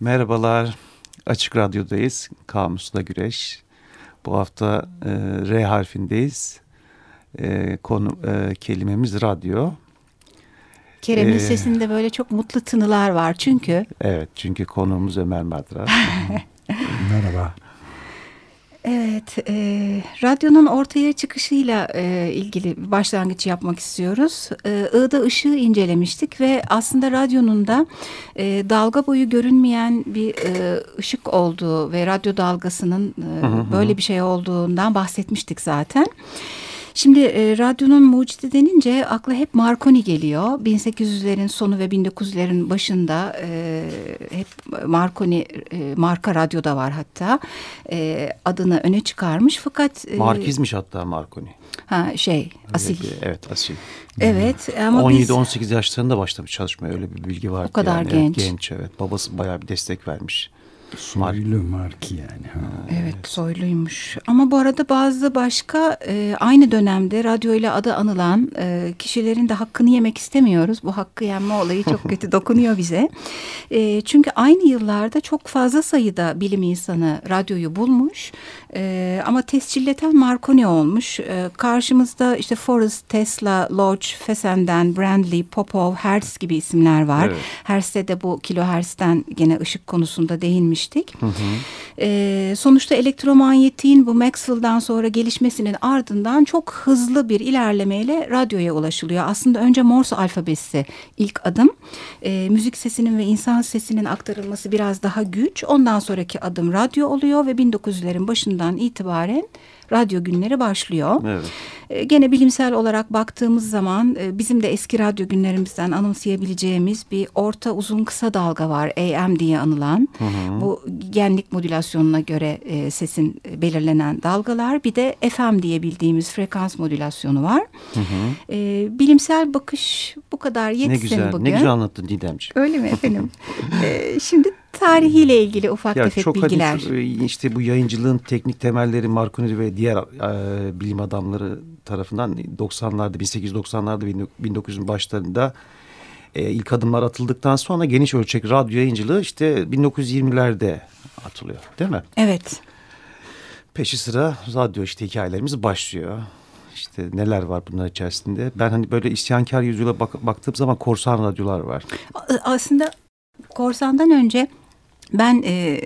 Merhabalar, Açık Radyo'dayız. Kamusla Güreş. Bu hafta e, R harfindeyiz. E, konu e, kelimemiz radyo. Kerem'in ee, sesinde böyle çok mutlu tınılar var çünkü. Evet, çünkü konuğumuz Ömer Madras. Merhaba. Evet, e, radyonun ortaya çıkışıyla e, ilgili bir başlangıç yapmak istiyoruz. E, Iğda ışığı incelemiştik ve aslında radyonun da e, dalga boyu görünmeyen bir e, ışık olduğu ve radyo dalgasının e, böyle bir şey olduğundan bahsetmiştik zaten. Şimdi e, radyonun mucidi denince akla hep Marconi geliyor. 1800'lerin sonu ve 1900'lerin başında e, hep Marconi e, marka radyoda var hatta. E, adını öne çıkarmış fakat... E, Markizmiş hatta Marconi. Ha şey asil. Bir, evet asil. Evet ama 17-18 biz... yaşlarında başlamış çalışmaya öyle bir bilgi var. O kadar yani. genç. Evet, genç evet. Babası bayağı bir destek vermiş. Soylu marki yani. Ha. Evet soyluymuş. Ama bu arada bazı başka e, aynı dönemde radyo ile adı anılan e, kişilerin de hakkını yemek istemiyoruz. Bu hakkı yenme olayı çok kötü dokunuyor bize. E, çünkü aynı yıllarda çok fazla sayıda bilim insanı radyoyu bulmuş. E, ama tescilleten Marconi olmuş. E, karşımızda işte Forrest, Tesla, Lodge, Fessen'den, Brandley, Popov, Hertz gibi isimler var. Evet. Hertz'te de bu kilohertz'ten gene ışık konusunda değinmiştik. Hı hı. E, sonuçta elektromanyetiğin bu Maxwell'dan sonra gelişmesinin ardından çok hızlı bir ilerlemeyle radyoya ulaşılıyor. Aslında önce Morse alfabesi ilk adım. E, müzik sesinin ve insan sesinin aktarılması biraz daha güç. Ondan sonraki adım radyo oluyor ve 1900'lerin başından itibaren radyo günleri başlıyor. Evet. E, gene bilimsel olarak baktığımız zaman e, bizim de eski radyo günlerimizden anımsayabileceğimiz bir orta uzun kısa dalga var AM diye anılan. Hı hı. Bu genlik modülasyonuna göre e, sesin belirlenen dalgalar. Bir de FM diye bildiğimiz frekans modülasyonu var. Hı hı. E, bilimsel bakış bu kadar yetsin ne güzel, bugün. Ne güzel anlattın Didemciğim. Öyle mi efendim? e, şimdi tarihiyle ilgili ufak ya tefek çok bilgiler. Çok hani işte bu yayıncılığın teknik temelleri Marconi ve diğer e, bilim adamları tarafından 90'larda 1890'larda 1900'ün başlarında e, ilk adımlar atıldıktan sonra geniş ölçek radyo yayıncılığı işte 1920'lerde atılıyor değil mi? Evet. Peşi sıra radyo işte hikayelerimiz başlıyor. İşte neler var bunlar içerisinde. Ben hani böyle isyankar yüzüyle bak, baktığım zaman korsan radyolar var. Aslında korsandan önce ben e,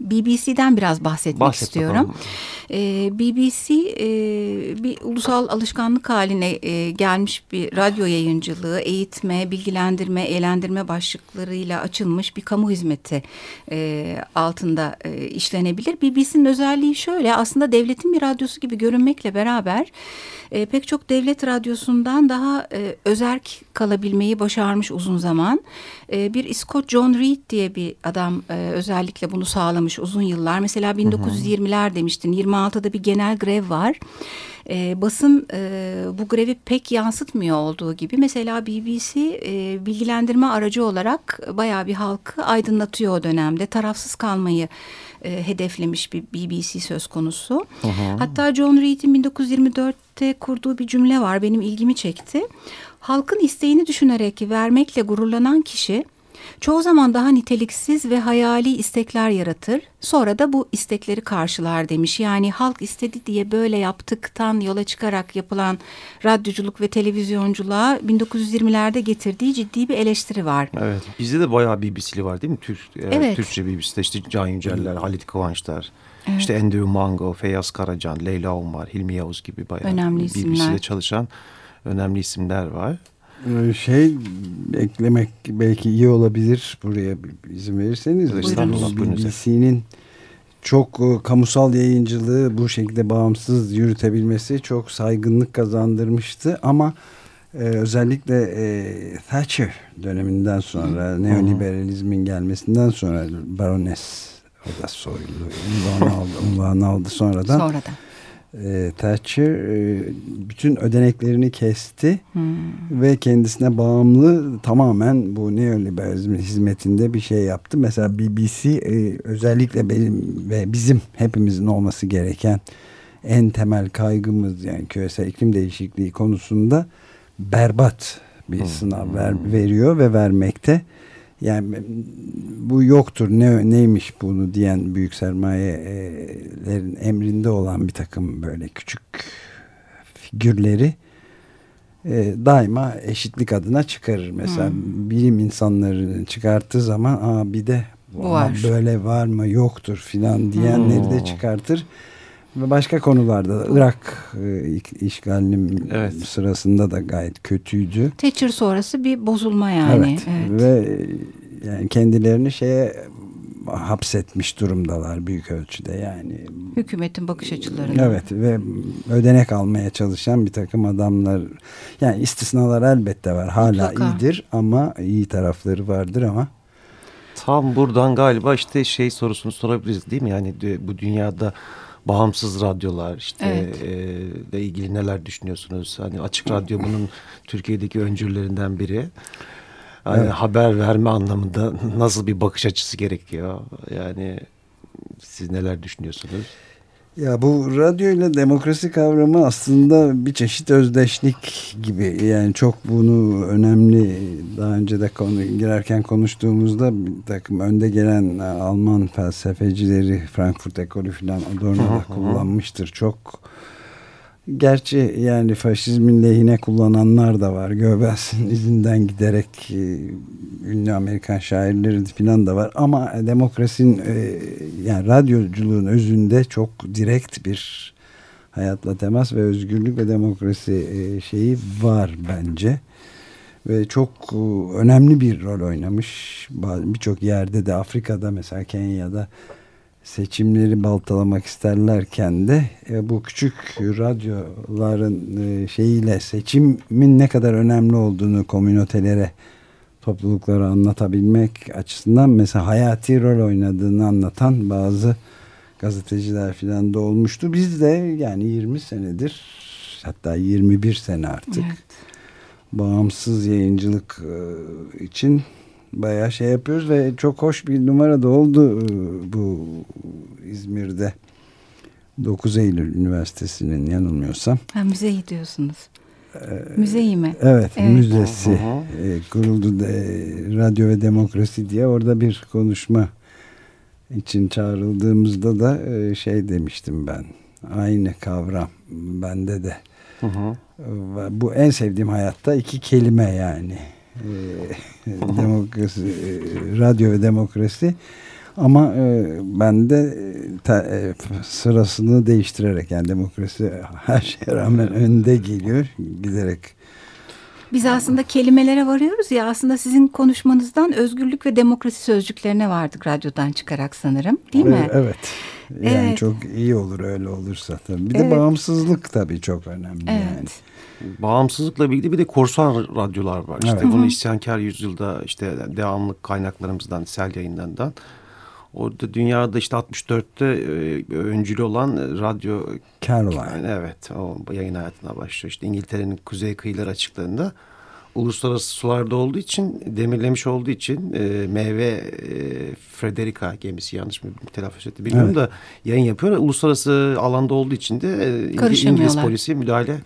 BBC'den biraz bahsetmek Bahset istiyorum. Bakalım. E, BBC e, bir ulusal alışkanlık haline e, gelmiş bir radyo yayıncılığı, eğitme, bilgilendirme, eğlendirme başlıklarıyla açılmış bir kamu hizmeti e, altında e, işlenebilir. BBC'nin özelliği şöyle aslında devletin bir radyosu gibi görünmekle beraber e, pek çok devlet radyosundan daha e, özerk kalabilmeyi başarmış uzun zaman. E, bir İskot John Reed diye bir adam e, özellikle bunu sağlamış uzun yıllar. Mesela 1920'ler demiştin 26'da bir genel grev var. E, basın e, bu grevi pek yansıtmıyor olduğu gibi mesela BBC e, bilgilendirme aracı olarak bayağı bir halkı aydınlatıyor o dönemde. Tarafsız kalmayı e, hedeflemiş bir BBC söz konusu. Hı. Hatta John Reed'in 1924'te kurduğu bir cümle var benim ilgimi çekti. Halkın isteğini düşünerek vermekle gururlanan kişi çoğu zaman daha niteliksiz ve hayali istekler yaratır. Sonra da bu istekleri karşılar demiş. Yani halk istedi diye böyle yaptıktan yola çıkarak yapılan radyoculuk ve televizyonculuğa 1920'lerde getirdiği ciddi bir eleştiri var. Evet. Bizde de bayağı BBC'li var değil mi? Türk, e, evet. Türkçe BBC'de işte Can Yüceller, Halit Kıvançlar. Evet. İşte Andrew Mango, Feyyaz Karacan, Leyla Umar, Hilmi Yavuz gibi bayağı Önemli BBC'de çalışan önemli isimler var. Ee, şey eklemek belki iyi olabilir buraya izin verirseniz. BBC'nin çok e, kamusal yayıncılığı bu şekilde bağımsız yürütebilmesi çok saygınlık kazandırmıştı ama e, özellikle e, Thatcher döneminden sonra Hı. neoliberalizmin gelmesinden sonra Baroness o da soylu unvanı aldı, unvanı aldı sonradan. Sonradan e, Thatcher e, bütün ödeneklerini kesti hmm. ve kendisine bağımlı tamamen bu neoliberalizmin hizmetinde bir şey yaptı. Mesela BBC e, özellikle benim ve bizim hepimizin olması gereken en temel kaygımız yani küresel iklim değişikliği konusunda berbat bir hmm. sınav ver, veriyor ve vermekte. Yani bu yoktur ne neymiş bunu diyen büyük sermayelerin emrinde olan bir takım böyle küçük figürleri e, daima eşitlik adına çıkarır. Mesela hmm. bilim insanlarını çıkarttığı zaman Aa, bir de bu var. böyle var mı yoktur filan diyenleri hmm. de çıkartır. Ve başka konularda da Irak e, işgalinin evet. sırasında da gayet kötüydü. Thatcher sonrası bir bozulma yani. Evet. evet. Ve yani kendilerini şeye hapsetmiş durumdalar büyük ölçüde yani. Hükümetin bakış açılarına. Evet ve ödenek almaya çalışan bir takım adamlar yani istisnalar elbette var hala Mutlaka. iyidir ama iyi tarafları vardır ama. Tam buradan galiba işte şey sorusunu sorabiliriz değil mi yani bu dünyada bağımsız radyolar işte evet. e, ile ilgili neler düşünüyorsunuz? Hani açık radyo bunun Türkiye'deki öncülerinden biri. Yani evet. haber verme anlamında nasıl bir bakış açısı gerekiyor? Yani siz neler düşünüyorsunuz? Ya bu radyo ile demokrasi kavramı aslında bir çeşit özdeşlik gibi. Yani çok bunu önemli daha önce de konu, girerken konuştuğumuzda bir takım önde gelen Alman felsefecileri Frankfurt ekolü falan Adorno'da kullanmıştır. Çok Gerçi yani faşizmin lehine kullananlar da var. Göbels'in izinden giderek e, ünlü Amerikan şairleri falan da var. Ama demokrasinin e, yani radyoculuğun özünde çok direkt bir hayatla temas ve özgürlük ve demokrasi e, şeyi var bence. Ve çok önemli bir rol oynamış. Birçok yerde de Afrika'da mesela Kenya'da seçimleri baltalamak isterlerken de e, bu küçük radyoların e, şeyiyle seçimin ne kadar önemli olduğunu komünotelere topluluklara anlatabilmek açısından mesela hayati rol oynadığını anlatan bazı gazeteciler filan da olmuştu. Biz de yani 20 senedir hatta 21 sene artık evet. bağımsız yayıncılık e, için bayağı şey yapıyoruz ve çok hoş bir numara da oldu e, bu İzmir'de 9 Eylül Üniversitesi'nin yanılmıyorsam. Ha, müzeyi diyorsunuz. Ee, müzeyi mi? Evet, evet. müzesi e, kuruldu de, Radyo ve Demokrasi diye orada bir konuşma için çağrıldığımızda da e, şey demiştim ben. Aynı kavram bende de. Hı hı. Bu en sevdiğim hayatta iki kelime yani demokrasi, e, radyo ve demokrasi ama e, ben de e, e, sırasını değiştirerek yani demokrasi her şeye rağmen önde geliyor giderek. Biz aslında kelimelere varıyoruz ya aslında sizin konuşmanızdan özgürlük ve demokrasi sözcüklerine vardık radyodan çıkarak sanırım değil mi? Evet. Yani evet. çok iyi olur öyle olursa tabii. Bir de evet. bağımsızlık tabii çok önemli evet. yani bağımsızlıkla birlikte bir de korsan radyolar var. İşte evet. bunu isyankar yüzyılda işte devamlı kaynaklarımızdan, sel yayınlarından. Orada dünyada işte 64'te e, öncülü olan radyo Caroline. Evet, o yayın hayatına başlıyor. İşte İngiltere'nin kuzey kıyıları açıklarında uluslararası sularda olduğu için, demirlemiş olduğu için e, meyve e, Frederica gemisi yanlış mı telaffuz etti bilmiyorum evet. da yayın yapıyor. Uluslararası alanda olduğu için de e, İngiliz polisi müdahale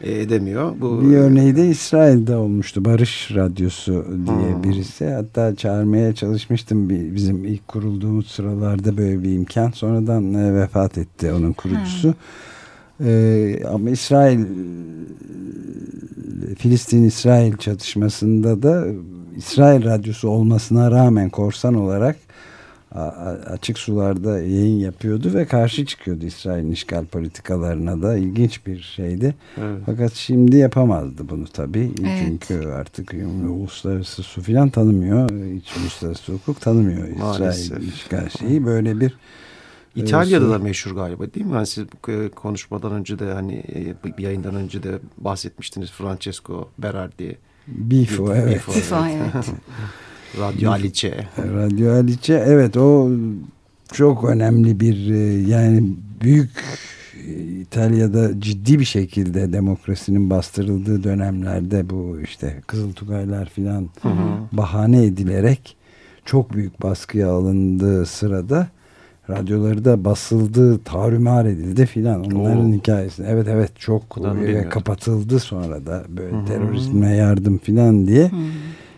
edemiyor. Bu bir örneği de İsrail'de olmuştu. Barış Radyosu diye hmm. birisi. Hatta çağırmaya çalışmıştım bizim ilk kurulduğumuz sıralarda böyle bir imkan. Sonradan e, vefat etti onun kurucusu. Hmm. Ee, ama İsrail Filistin-İsrail çatışmasında da İsrail radyosu olmasına rağmen korsan olarak açık sularda yayın yapıyordu ve karşı çıkıyordu İsrail'in işgal politikalarına da ilginç bir şeydi. Evet. Fakat şimdi yapamazdı bunu tabii. Evet. Çünkü artık uluslararası su filan tanımıyor. Hiç uluslararası hukuk tanımıyor İsrail işgal şeyi. Böyle bir İtalya'da da meşhur galiba değil mi? Yani siz konuşmadan önce de hani bir yayından önce de bahsetmiştiniz Francesco Berardi. Bifo evet. Bifo, evet. evet. Radyo Alice. Radyo Alice evet o çok önemli bir e, yani büyük e, İtalya'da ciddi bir şekilde demokrasinin bastırıldığı dönemlerde bu işte Kızıl Tugaylar filan bahane edilerek çok büyük baskıya alındığı sırada radyoları da basıldı, tarumar edildi filan. Onların Oo. hikayesi. Evet evet çok kapatıldı sonra da böyle Hı -hı. terörizme yardım filan diye. Hı -hı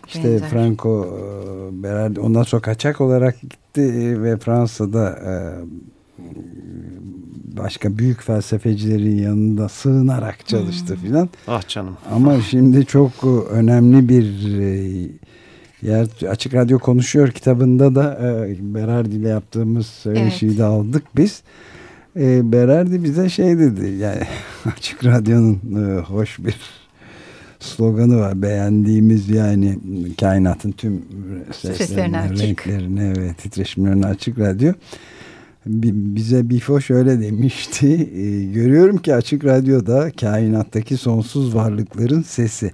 İşte benzer. Franco e, Berardi ondan sonra kaçak olarak gitti e, ve Fransa'da e, başka büyük felsefecilerin yanında sığınarak çalıştı hmm. filan. Ah canım. Ama şimdi çok önemli bir yer açık radyo konuşuyor kitabında da Berardi ile yaptığımız söyleşiyi evet. de aldık biz. Berardi bize şey dedi yani açık radyonun hoş bir sloganı var. Beğendiğimiz yani kainatın tüm seslerine, renklerine ve titreşimlerine açık radyo. Bize Bifo şöyle demişti. E, görüyorum ki açık radyoda kainattaki sonsuz varlıkların sesi.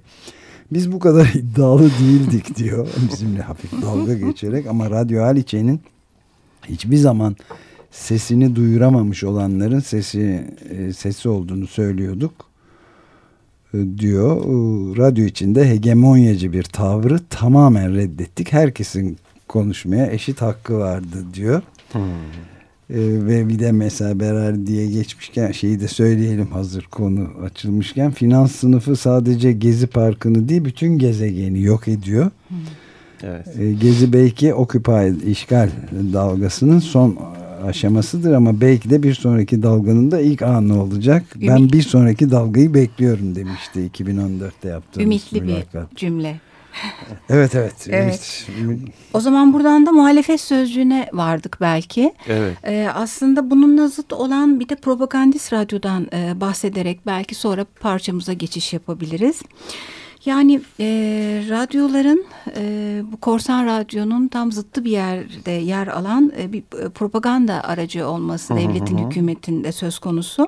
Biz bu kadar iddialı değildik diyor bizimle hafif dalga geçerek ama Radyo Haliçe'nin hiçbir zaman sesini duyuramamış olanların sesi e, sesi olduğunu söylüyorduk diyor. Radyo içinde hegemonyacı bir tavrı tamamen reddettik. Herkesin konuşmaya eşit hakkı vardı diyor. Hmm. Ee, ve bir de mesela Berer diye geçmişken şeyi de söyleyelim hazır konu açılmışken finans sınıfı sadece Gezi Parkı'nı değil bütün gezegeni yok ediyor. Hmm. Evet. Ee, Gezi belki Occupy işgal dalgasının son aşamasıdır ama belki de bir sonraki dalganın da ilk anı olacak. Ümit. Ben bir sonraki dalgayı bekliyorum demişti 2014'te yaptığımız Ümitli mülakat. bir cümle. evet evet. evet. O zaman buradan da muhalefet sözcüğüne vardık belki. Evet. Ee, aslında bununla zıt olan bir de propagandist radyodan e, bahsederek belki sonra parçamıza geçiş yapabiliriz. Yani e, radyoların e, bu korsan radyonun tam zıttı bir yerde yer alan e, bir propaganda aracı olması devletin hükümetinde söz konusu.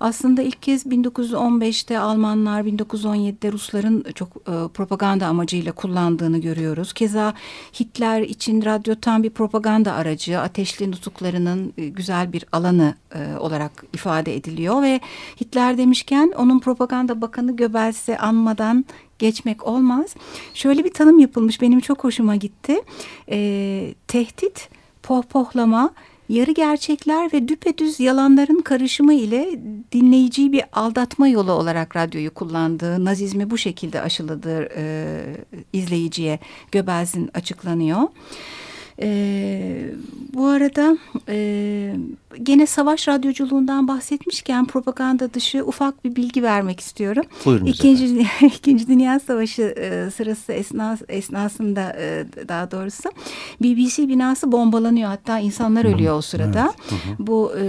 Aslında ilk kez 1915'te Almanlar 1917'de Rusların çok e, propaganda amacıyla kullandığını görüyoruz. Keza Hitler için radyo tam bir propaganda aracı ateşli nutuklarının e, güzel bir alanı e, olarak ifade ediliyor ve Hitler demişken onun propaganda bakanı Göbels'i anmadan geçmek olmaz. Şöyle bir tanım yapılmış benim çok hoşuma gitti. E, tehdit, pohpohlama, yarı gerçekler ve düpedüz yalanların karışımı ile dinleyiciyi bir aldatma yolu olarak radyoyu kullandığı, nazizmi bu şekilde aşıladığı e, izleyiciye Göbels'in açıklanıyor. E, bu arada e, gene savaş radyoculuğundan bahsetmişken propaganda dışı ufak bir bilgi vermek istiyorum. Buyurun İkinci, İkinci Dünya Savaşı e, sırası esnas, esnasında e, daha doğrusu BBC binası bombalanıyor. Hatta insanlar ölüyor o sırada. Evet. Bu e,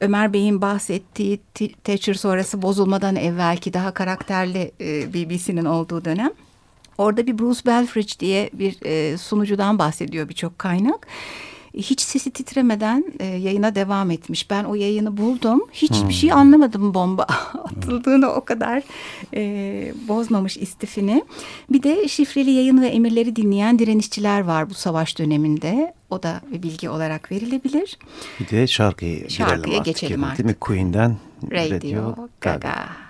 Ömer Bey'in bahsettiği Thatcher sonrası bozulmadan evvelki daha karakterli e, BBC'nin olduğu dönem. Orada bir Bruce Belfridge diye bir e, sunucudan bahsediyor birçok kaynak. Hiç sesi titremeden e, yayına devam etmiş. Ben o yayını buldum. Hiçbir hmm. şey anlamadım bomba atıldığını o kadar e, bozmamış istifini. Bir de şifreli yayın ve emirleri dinleyen direnişçiler var bu savaş döneminde. O da bir bilgi olarak verilebilir. Bir de şarkıyı Şarkıya geçelim artık. Değil mi? Queen'den Radio, Radio Gaga. Gaga.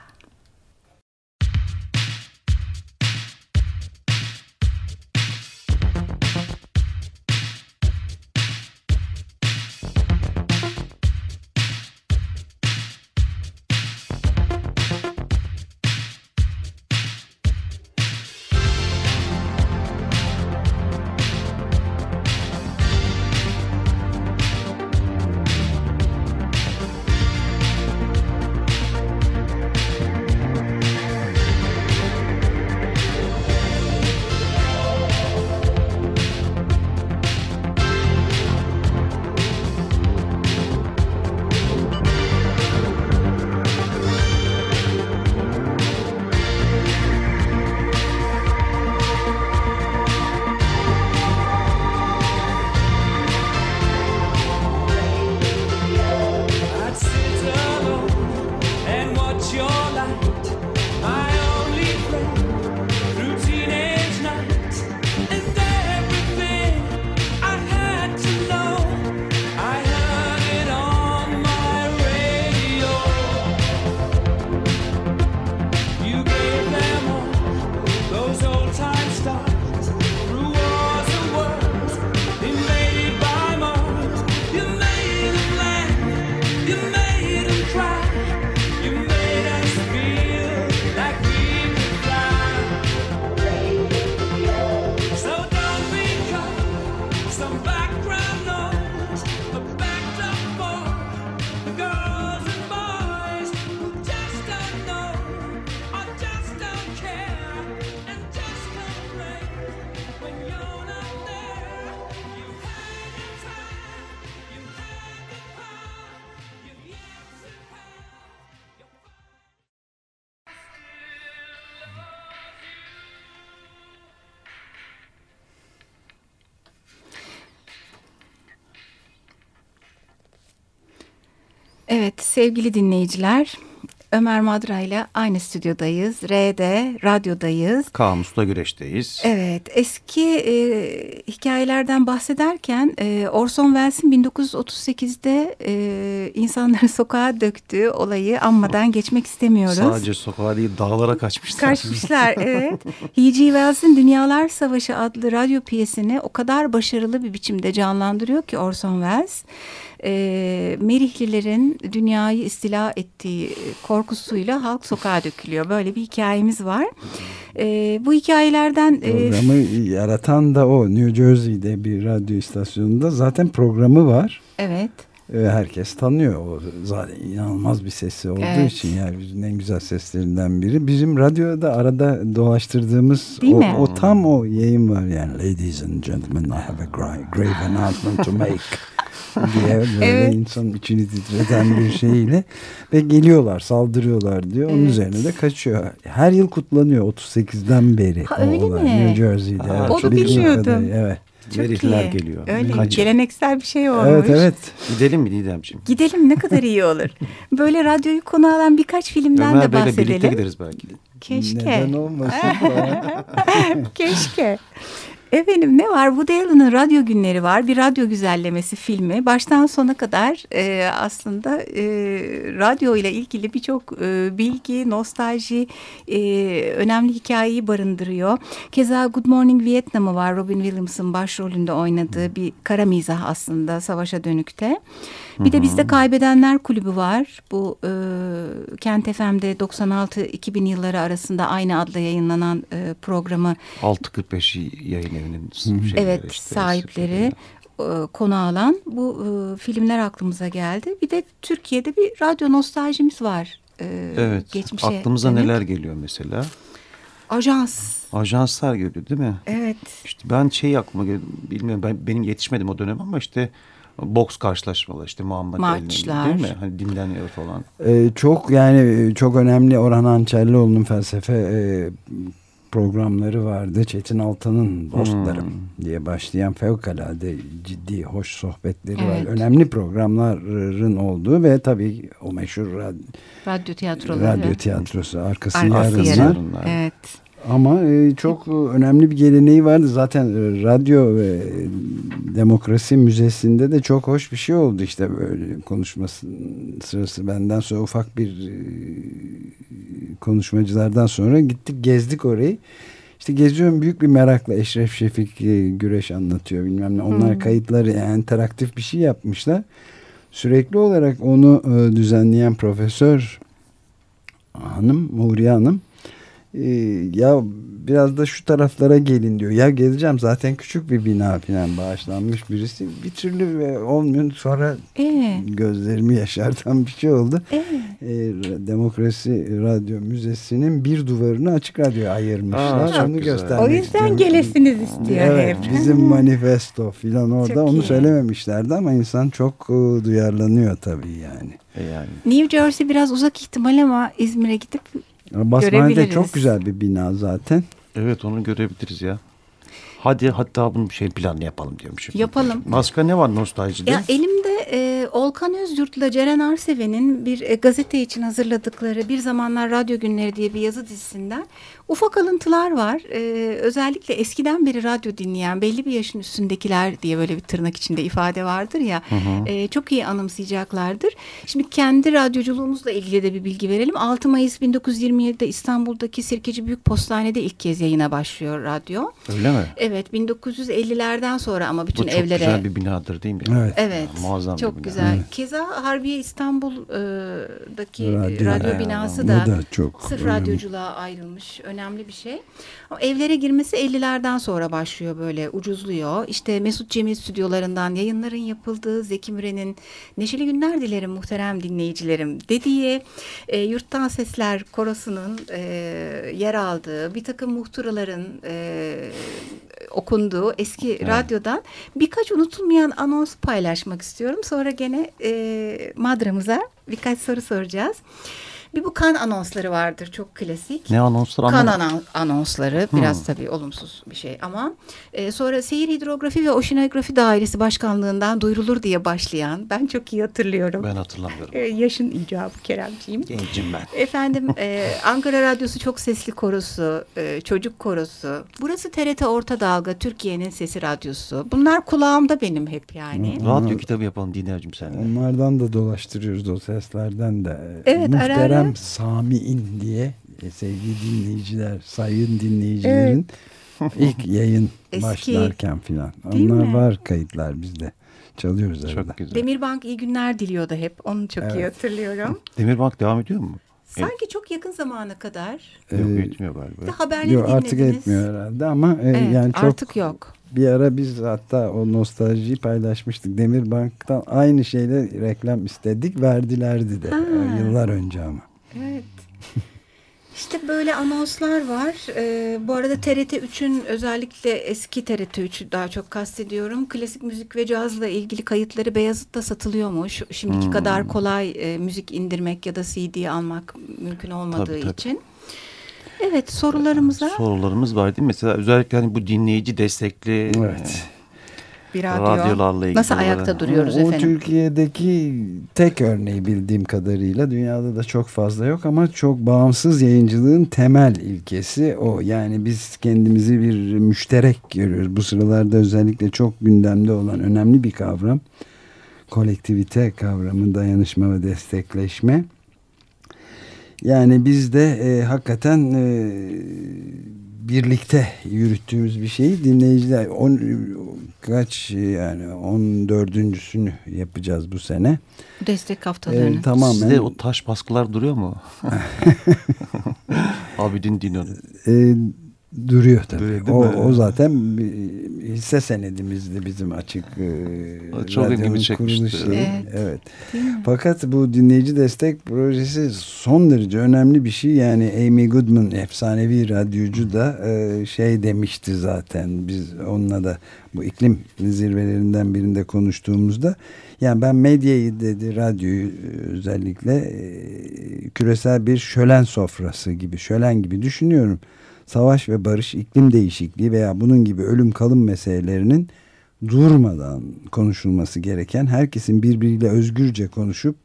Evet sevgili dinleyiciler Ömer Madra ile aynı stüdyodayız. R'de, radyodayız. Kamus'ta güreşteyiz. Evet, eski e, hikayelerden bahsederken e, Orson Welles'in 1938'de e, insanları sokağa döktüğü olayı anmadan geçmek istemiyoruz. Sadece sokağa değil dağlara kaçmışlar. Kaçmışlar, evet. H.G. Wells'in Dünyalar Savaşı adlı radyo piyesini o kadar başarılı bir biçimde canlandırıyor ki Orson Welles e, Merihlilerin dünyayı istila ettiği korkusuyla halk sokağa dökülüyor. Böyle bir hikayemiz var. E, bu hikayelerden... Programı e, yaratan da o New Jersey'de bir radyo istasyonunda zaten programı var. Evet. Ve herkes tanıyor. O zaten inanılmaz bir sesi olduğu evet. için yani bizim en güzel seslerinden biri. Bizim radyoda arada dolaştırdığımız o, o tam o yayın var yani. Ladies and gentlemen, I have a grave, grave announcement to make. diye böyle evet. insanın içini titreten bir şeyle ve geliyorlar saldırıyorlar diyor. Onun evet. üzerine de kaçıyor. Her yıl kutlanıyor 38'den beri. Ha, öyle olay. mi? New Jersey'de. Ha, evet. Onu bilmiyordum. Evet. Merihler geliyor. Öyle Kaç. geleneksel bir şey olmuş. Evet evet. Gidelim mi Didemciğim? Gidelim ne kadar iyi olur. Böyle radyoyu konu alan birkaç filmden Ömer de bahsedelim. Ömer birlikte gideriz belki. Keşke. Neden olmasın? Keşke. Efendim ne var? Woody Allen'ın Radyo Günleri var. Bir radyo güzellemesi filmi. Baştan sona kadar e, aslında e, radyo ile ilgili birçok e, bilgi, nostalji, e, önemli hikayeyi barındırıyor. Keza Good Morning Vietnam'ı var. Robin Williams'ın başrolünde oynadığı bir kara mizah aslında savaşa dönükte. Bir de bizde Kaybedenler Kulübü var. Bu e, Kent FM'de 96-2000 yılları arasında aynı adla yayınlanan e, programı. 6.45 yayın evinin şeyleri, Evet işte, sahipleri e, konu alan bu e, filmler aklımıza geldi. Bir de Türkiye'de bir radyo nostaljimiz var. E, evet. Geçmişe aklımıza dönük. neler geliyor mesela? Ajans. Ajanslar geliyor değil mi? Evet. İşte ben şey aklıma geldi, bilmiyorum ben benim yetişmedim o dönem ama işte boks karşılaşmaları işte Muhammed Maçlar. değil mi? Hani dinleniyor falan. Ee, çok yani çok önemli Orhan Ançerlioğlu'nun felsefe e, programları vardı. Çetin Altan'ın Dostlarım hmm. diye başlayan fevkalade ciddi, hoş sohbetleri evet. var. Önemli programların olduğu ve tabii o meşhur rad radyo tiyatroları. Radyo tiyatrosu arkası, arkası yarınlar. Evet. Ama e, çok önemli bir geleneği vardı. Zaten e, radyo ve demokrasi müzesinde de çok hoş bir şey oldu. işte böyle konuşması sırası benden sonra ufak bir e, konuşmacılardan sonra gittik gezdik orayı. İşte geziyorum büyük bir merakla Eşref Şefik güreş anlatıyor bilmem ne. Onlar hmm. kayıtları yani interaktif bir şey yapmışlar. Sürekli olarak onu düzenleyen profesör hanım, Nuriye Hanım ee, ya biraz da şu taraflara gelin diyor. Ya geleceğim zaten küçük bir bina falan bağışlanmış birisi. Bir türlü ve olmuyor. Sonra ee? gözlerimi yaşartan bir şey oldu. Ee? Ee, Demokrasi Radyo Müzesi'nin bir duvarını açık radyo ayırmışlar. Aa, Onu göstermek O yüzden istiyorum. gelesiniz istiyor evet, hep. Bizim manifesto falan orada çok onu iyi. söylememişlerdi ama insan çok e, duyarlanıyor tabii yani. E yani. New Jersey biraz uzak ihtimal ama İzmir'e gidip Basmane'de çok güzel bir bina zaten. Evet onu görebiliriz ya. Hadi hatta bunun şey planını yapalım diyormuşum. Yapalım. Başka ne var nostaljide? Ya elimde e, Olkan Özyurt'la Ceren Arseven'in bir e, gazete için hazırladıkları Bir Zamanlar Radyo Günleri diye bir yazı dizisinden ufak alıntılar var. E, özellikle eskiden beri radyo dinleyen belli bir yaşın üstündekiler diye böyle bir tırnak içinde ifade vardır ya. Hı hı. E, çok iyi anımsayacaklardır. Şimdi kendi radyoculuğumuzla ilgili de bir bilgi verelim. 6 Mayıs 1927'de İstanbul'daki Sirkeci Büyük Postane'de ilk kez yayına başlıyor radyo. Öyle mi? Evet 1950'lerden sonra ama bütün Bu çok evlere. güzel bir binadır değil mi? Evet. evet. Muazzam Çok güzel. Evet. Keza Harbiye İstanbul'daki radyo, radyo binası da, da çok sırf önemli. radyoculuğa ayrılmış. Önemli bir şey. Ama evlere girmesi 50'lerden sonra başlıyor böyle ucuzluyor. İşte Mesut Cemil stüdyolarından yayınların yapıldığı Zeki Müren'in Neşeli Günler Dilerim muhterem dinleyicilerim dediği e, Yurttan Sesler Korosu'nun e, yer aldığı bir takım muhturaların e, okunduğu eski evet. radyodan birkaç unutulmayan anons paylaşmak istiyorum. Sonra gene e, madramıza birkaç soru soracağız. Bir bu kan anonsları vardır çok klasik. Ne anonsları? Kan ana anonsları hmm. biraz tabii olumsuz bir şey ama e, sonra Seyir Hidrografi ve Oşinografi Dairesi Başkanlığından duyurulur diye başlayan ben çok iyi hatırlıyorum. Ben hatırlamıyorum. E, yaşın icabı Keremciğim. Gencim ben. Efendim e, Ankara Radyosu çok sesli korosu, e, çocuk korosu. Burası TRT Orta Dalga Türkiye'nin sesi radyosu. Bunlar kulağımda benim hep yani. Hmm. Radyo kitabı yapalım dinleyicim sen. Onlardan da dolaştırıyoruz o seslerden de. Evet Muhterem Muhterem Sami'in diye e, sevgili dinleyiciler, sayın dinleyicilerin evet. ilk yayın Eski. başlarken filan. Onlar mi? var kayıtlar bizde. Çalıyoruz Çok arada. güzel. Demirbank iyi günler diliyordu hep. Onu çok evet. iyi hatırlıyorum. Demirbank devam ediyor mu? Sanki evet. çok yakın zamana kadar. Yok ee, etmiyor galiba. Haberleri yok, artık etmiyor herhalde ama e, evet, yani çok artık yok. Bir ara biz hatta o nostaljiyi paylaşmıştık. Demirbank'tan aynı şeyle reklam istedik verdilerdi de. Ha. Yıllar önce ama. Evet. İşte böyle anonslar var. Ee, bu arada TRT 3'ün özellikle eski TRT 3'ü daha çok kastediyorum. Klasik müzik ve cazla ilgili kayıtları Beyazıt'ta satılıyormuş. Şimdiki hmm. kadar kolay e, müzik indirmek ya da CD almak mümkün olmadığı tabii, tabii. için. Evet sorularımıza. Sorularımız var değil mi? Mesela özellikle hani bu dinleyici destekli evet bir radyo. Radyolarla ilgili. Nasıl ayakta duruyoruz o, efendim? O Türkiye'deki tek örneği bildiğim kadarıyla dünyada da çok fazla yok ama çok bağımsız yayıncılığın temel ilkesi o. Yani biz kendimizi bir müşterek görüyoruz. Bu sıralarda özellikle çok gündemde olan önemli bir kavram. Kolektivite kavramı, dayanışma ve destekleşme. Yani biz de e, hakikaten e, birlikte yürüttüğümüz bir şeyi dinleyiciler on, kaç yani on dördüncüsünü yapacağız bu sene. Destek haftalarını. Ee, tamamen. Sizde o taş baskılar duruyor mu? Abidin Dino'nun. Ee, duruyor tabii. Duruyor, o, o zaten hisse senedimizdi bizim açık e, Çok ilgimi çekmişti. Evet. evet. Fakat bu dinleyici destek projesi son derece önemli bir şey. Yani Amy Goodman efsanevi radyocu da e, şey demişti zaten biz onunla da bu iklim zirvelerinden birinde konuştuğumuzda yani ben medyayı dedi radyoyu özellikle e, küresel bir şölen sofrası gibi şölen gibi düşünüyorum savaş ve barış, iklim değişikliği veya bunun gibi ölüm kalım meselelerinin durmadan konuşulması gereken, herkesin birbiriyle özgürce konuşup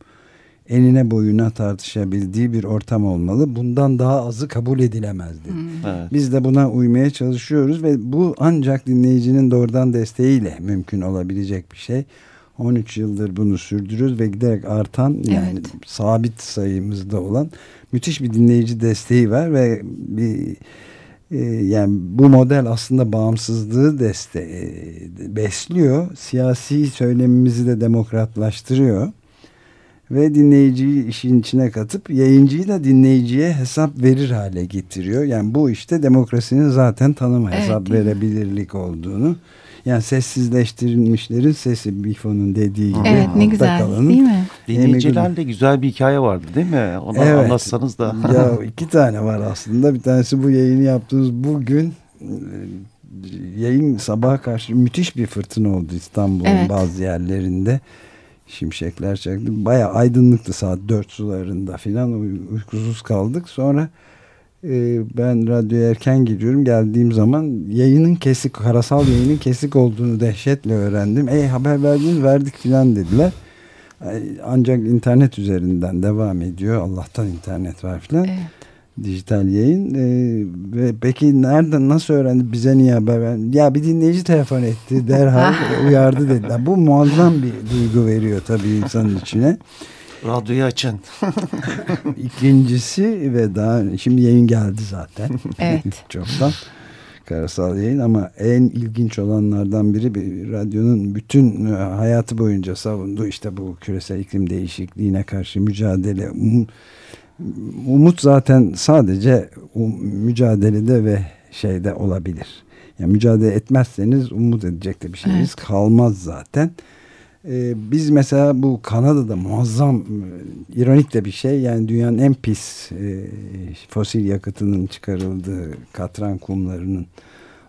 enine boyuna tartışabildiği bir ortam olmalı. Bundan daha azı kabul edilemez dedi. Evet. Biz de buna uymaya çalışıyoruz ve bu ancak dinleyicinin doğrudan desteğiyle mümkün olabilecek bir şey. 13 yıldır bunu sürdürüyoruz ve giderek artan yani evet. sabit sayımızda olan müthiş bir dinleyici desteği var ve bir ee, yani bu model aslında bağımsızlığı deste e, besliyor. Siyasi söylemimizi de demokratlaştırıyor. Ve dinleyiciyi işin içine katıp yayıncıyı da dinleyiciye hesap verir hale getiriyor. Yani bu işte demokrasinin zaten tanıma evet, hesap verebilirlik olduğunu yani sessizleştirilmişlerin sesi Bifo'nun dediği gibi. Evet ne güzel kalanın, değil mi? Dinleyicilerle güzel bir hikaye vardı değil mi? Onu evet. anlatsanız da. ya iki tane var aslında. Bir tanesi bu yayını yaptığımız bugün e, yayın sabaha karşı müthiş bir fırtına oldu İstanbul'un evet. bazı yerlerinde. Şimşekler çaktı. Baya aydınlıktı saat dört sularında filan uykusuz kaldık. Sonra ben radyoya erken gidiyorum. Geldiğim zaman yayının kesik, karasal yayının kesik olduğunu dehşetle öğrendim. Ey haber verdiniz verdik filan dediler. Ancak internet üzerinden devam ediyor. Allah'tan internet var filan. Evet. Dijital yayın. Ee, ve peki nereden nasıl öğrendi? Bize niye haber verdi? Ya bir dinleyici telefon etti. Derhal uyardı dediler. Bu muazzam bir duygu veriyor tabii insanın içine. Radyoyu açın. İkincisi ve daha şimdi yayın geldi zaten. Evet. Çoktan. karasal yayın ama en ilginç olanlardan biri bir radyonun bütün e, hayatı boyunca savunduğu işte bu küresel iklim değişikliğine karşı mücadele um, umut zaten sadece mücadelede ve şeyde olabilir. Yani mücadele etmezseniz umut edecek de bir şeyiniz evet. kalmaz zaten. Ee, biz mesela bu Kanada'da muazzam e, ironik de bir şey yani dünyanın en pis e, fosil yakıtının çıkarıldığı katran kumlarının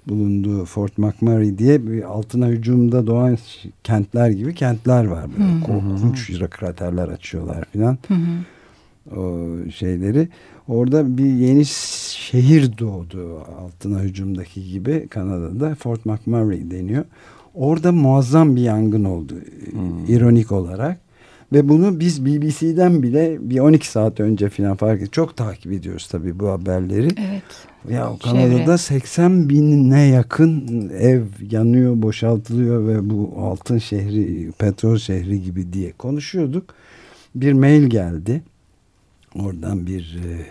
bulunduğu Fort McMurray diye bir altına hücumda doğan kentler gibi kentler var. Böyle korkunç kraterler açıyorlar filan. O şeyleri. Orada bir yeni şehir doğdu altına hücumdaki gibi Kanada'da Fort McMurray deniyor. Orada muazzam bir yangın oldu hmm. ironik olarak. Ve bunu biz BBC'den bile bir 12 saat önce falan fark ettik. Çok takip ediyoruz tabii bu haberleri. Evet. Ya Kanada'da Çevre. 80 binine yakın ev yanıyor, boşaltılıyor ve bu altın şehri, petrol şehri gibi diye konuşuyorduk. Bir mail geldi. Oradan bir e,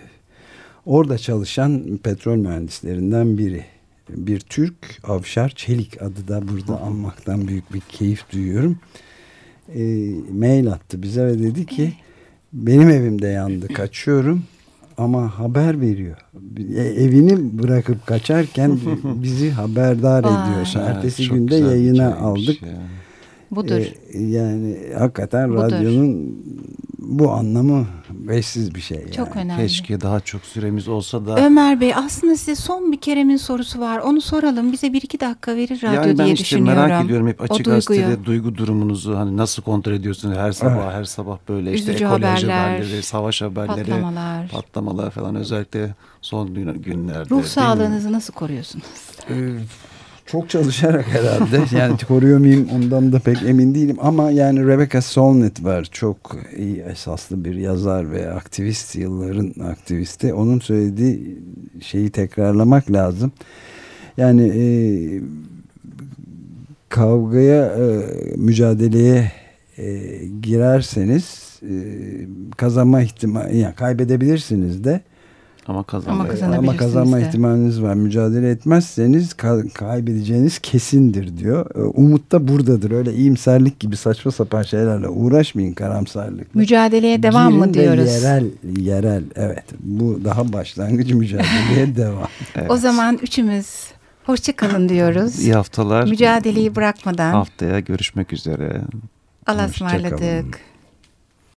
orada çalışan petrol mühendislerinden biri bir Türk Avşar Çelik adı da burada anmaktan büyük bir keyif duyuyorum. E, mail attı bize ve dedi ki benim evimde yandı kaçıyorum ama haber veriyor. E, evini bırakıp kaçarken bizi haberdar ediyor. Ertesi günde yayına aldık. Ya. Budur. Ee, yani hakikaten Budur. radyonun bu anlamı beşsiz bir şey. Yani. Çok önemli. Keşke daha çok süremiz olsa da. Ömer Bey aslında size son bir Kerem'in sorusu var. Onu soralım. Bize bir iki dakika verir radyo yani ben diye işte düşünüyorum. merak ediyorum hep açık gazetede duygu durumunuzu hani nasıl kontrol ediyorsunuz her sabah evet. her sabah böyle işte Üzücü ekoloji haberler, haberleri, savaş haberleri, patlamalar. patlamalar falan özellikle son günlerde. Ruh sağlığınızı nasıl koruyorsunuz? Çok çalışarak herhalde. Yani koruyor muyum ondan da pek emin değilim. Ama yani Rebecca Solnit var. Çok iyi esaslı bir yazar ve aktivist yılların aktivisti. Onun söylediği şeyi tekrarlamak lazım. Yani e, kavgaya, e, mücadeleye e, girerseniz e, kazanma ihtimali, yani kaybedebilirsiniz de ama, kazanma. ama, ama kazanma de. ihtimaliniz var. Mücadele etmezseniz ka kaybedeceğiniz kesindir diyor. Ee, umut da buradadır. Öyle iyimserlik gibi saçma sapan şeylerle uğraşmayın karamsarlık. Mücadeleye devam Girin mı diyoruz? yerel, yerel evet. Bu daha başlangıç mücadeleye devam. Evet. O zaman üçümüz hoşçakalın diyoruz. İyi haftalar. Mücadeleyi bırakmadan. Haftaya görüşmek üzere. Allah'a ısmarladık.